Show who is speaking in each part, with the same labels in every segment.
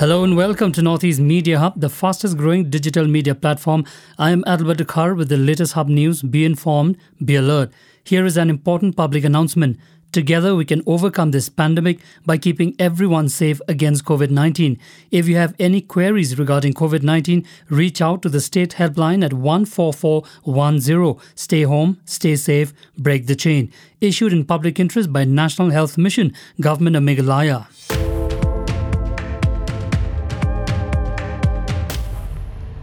Speaker 1: Hello and welcome to Northeast Media Hub, the fastest growing digital media platform. I am Adalbert Dakar with the latest Hub news. Be informed, be alert. Here is an important public announcement. Together, we can overcome this pandemic by keeping everyone safe against COVID 19. If you have any queries regarding COVID 19, reach out to the state helpline at 14410. Stay home, stay safe, break the chain. Issued in public interest by National Health Mission, Government of Meghalaya.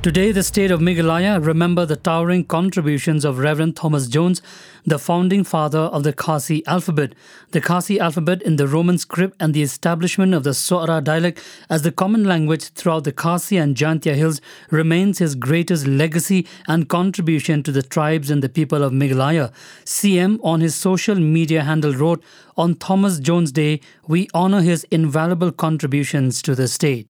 Speaker 1: Today, the state of Meghalaya remember the towering contributions of Reverend Thomas Jones, the founding father of the Khasi alphabet. The Khasi alphabet in the Roman script and the establishment of the Sohra dialect as the common language throughout the Khasi and Jaintia hills remains his greatest legacy and contribution to the tribes and the people of Meghalaya. CM on his social media handle wrote, On Thomas Jones Day, we honor his invaluable contributions to the state.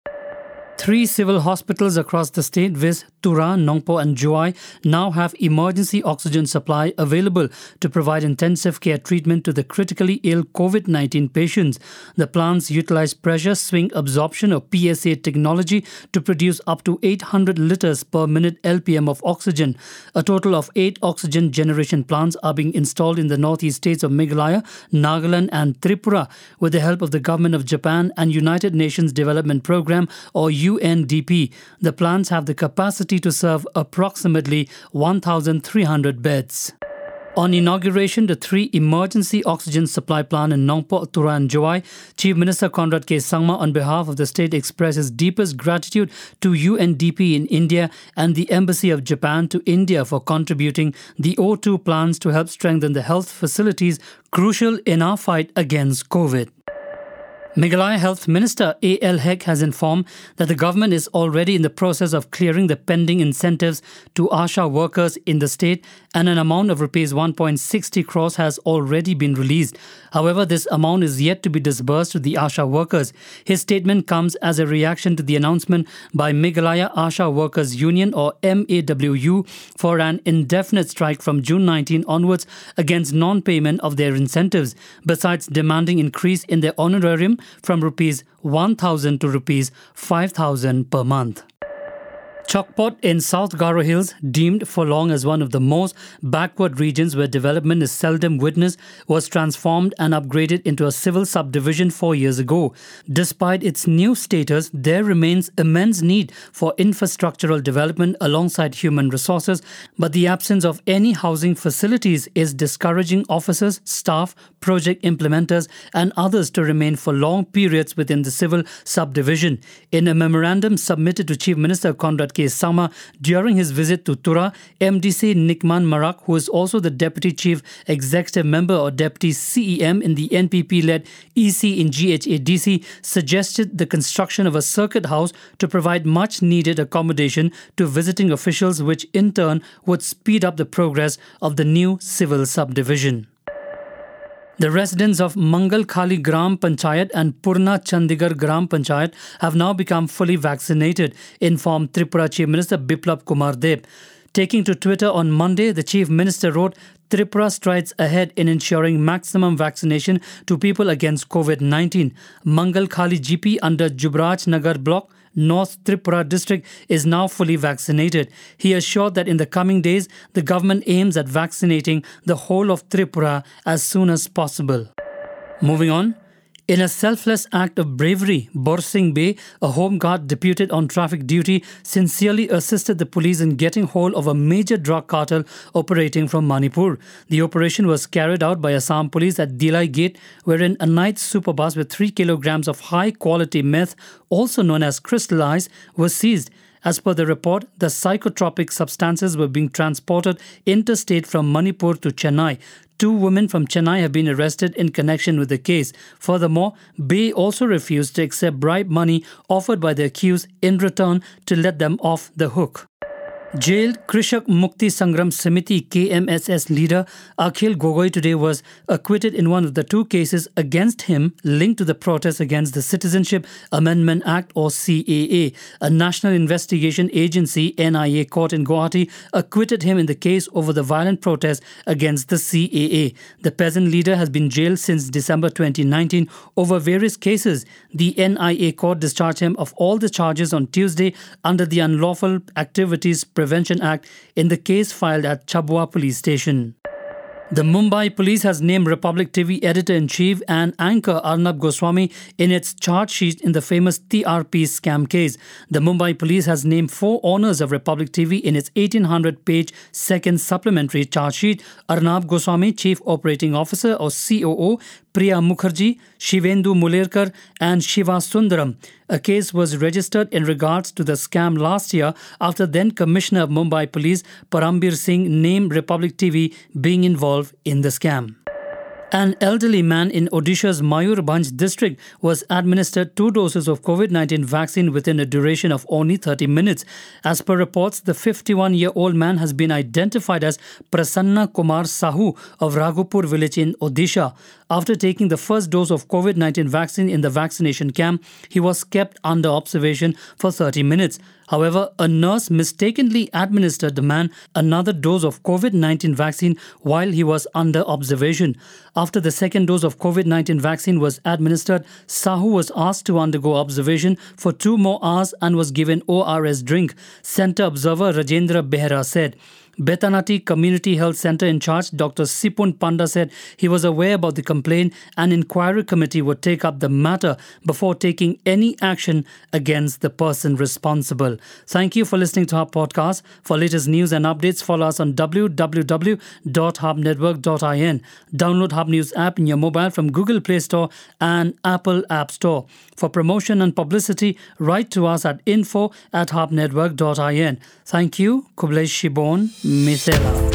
Speaker 1: Three civil hospitals across the state, viz. Tura, Nongpoh, and Jowai, now have emergency oxygen supply available to provide intensive care treatment to the critically ill COVID 19 patients. The plants utilize pressure swing adsorption or PSA technology to produce up to 800 liters per minute LPM of oxygen. A total of eight oxygen generation plants are being installed in the northeast states of Meghalaya, Nagaland, and Tripura with the help of the government of Japan and United Nations Development Program or UNDP. The plants have the capacity to serve approximately 1,300 beds. On inauguration, the three emergency oxygen supply plant in Nongpoh, Tura and Jowai, Chief Minister Conrad K. Sangma on behalf of the state expressed his deepest gratitude to UNDP in India and the Embassy of Japan to India for contributing the O2 plants to help strengthen the health facilities crucial in our fight against COVID. Meghalaya Health Minister A.L. Hek has informed that the government is already in the process of clearing the pending incentives to ASHA workers in the state and an amount of rupees 1.60 crores has already been released. However, this amount is yet to be disbursed to the ASHA workers. His statement comes as a reaction to the announcement by Meghalaya ASHA Workers Union or MAWU for an indefinite strike from June 19 onwards against non-payment of their incentives, besides demanding increase in their honorarium from rupees 1000 to rupees 5000 per month. Chokpot in South Garo Hills, deemed for long as one of the most backward regions where development is seldom witnessed, was transformed and upgraded into a civil subdivision four years ago. Despite its new status, there remains immense need for infrastructural development alongside human resources, but the absence of any housing facilities is discouraging officers, staff, project implementers, and others to remain for long periods within the civil subdivision. In a memorandum submitted to Chief Minister Conrad K. Sangma during his visit to Tura, MDC Nikman Marak, who is also the Deputy Chief Executive Member or Deputy CEM in the NPP led EC in GHADC, suggested the construction of a circuit house to provide much needed accommodation to visiting officials, which in turn would speed up the progress of the new civil subdivision. The residents of Mangal Khali Gram Panchayat and Purna Chandigarh Gram Panchayat have now become fully vaccinated, informed Tripura Chief Minister Biplab Kumar Deb. Taking to Twitter on Monday, the Chief Minister wrote, Tripura strides ahead in ensuring maximum vaccination to people against COVID 19. Mangal Khali GP under Jubraj Nagar block North Tripura district is now fully vaccinated. He assured that in the coming days, the government aims at vaccinating the whole of Tripura as soon as possible. Moving on. In a selfless act of bravery, Borsing Bey, a home guard deputed on traffic duty, sincerely assisted the police in getting hold of a major drug cartel operating from Manipur. The operation was carried out by Assam police at Dilai Gate, wherein a night superbus with 3 kilograms of high quality meth, also known as crystallized, was seized. As per the report, the psychotropic substances were being transported interstate from Manipur to Chennai. Two women from Chennai have been arrested in connection with the case. Furthermore, Bey also refused to accept bribe money offered by the accused in return to let them off the hook. Jailed Krishak Mukti Sangram Samiti KMSS leader Akhil Gogoi today was acquitted in one of the two cases against him linked to the protests against the Citizenship Amendment Act or CAA. A National Investigation Agency NIA court in Guwahati acquitted him in the case over the violent protests against the CAA. The peasant leader has been jailed since December 2019 over various cases. The NIA court discharged him of all the charges on Tuesday under the Unlawful Activities Prevention Act in the case filed at Chabua Police Station. The Mumbai police has named Republic TV editor in chief and anchor Arnab Goswami in its charge sheet in the famous TRP scam case. The Mumbai police has named four owners of Republic TV in its 1800 page second supplementary charge sheet Arnab Goswami, Chief Operating Officer or COO, Priya Mukherjee, Shivendu Mulerkar, and Shiva Sundaram. A case was registered in regards to the scam last year after then Commissioner of Mumbai Police Parambir Singh named Republic TV being involved in the scam. An elderly man in Odisha's Mayurbhanj district was administered two doses of COVID 19 vaccine within a duration of only 30 minutes. As per reports, the 51 year old man has been identified as Prasanna Kumar Sahu of Raghupur village in Odisha. After taking the first dose of COVID 19 vaccine in the vaccination camp, he was kept under observation for 30 minutes. However, a nurse mistakenly administered the man another dose of COVID 19 vaccine while he was under observation. After the second dose of COVID 19 vaccine was administered, Sahu was asked to undergo observation for two more hours and was given ORS drink. Center observer Rajendra Behra said. Betanati Community Health Center in charge, Dr. Sipun Panda said he was aware about the complaint and inquiry committee would take up the matter before taking any action against the person responsible. Thank you for listening to our podcast. For latest news and updates, follow us on www.hubnetwork.in. Download Hub News app in your mobile from Google Play Store and Apple App Store. For promotion and publicity, write to us at info at hubnetwork.in. Thank you. Khublei Shibun. Misela.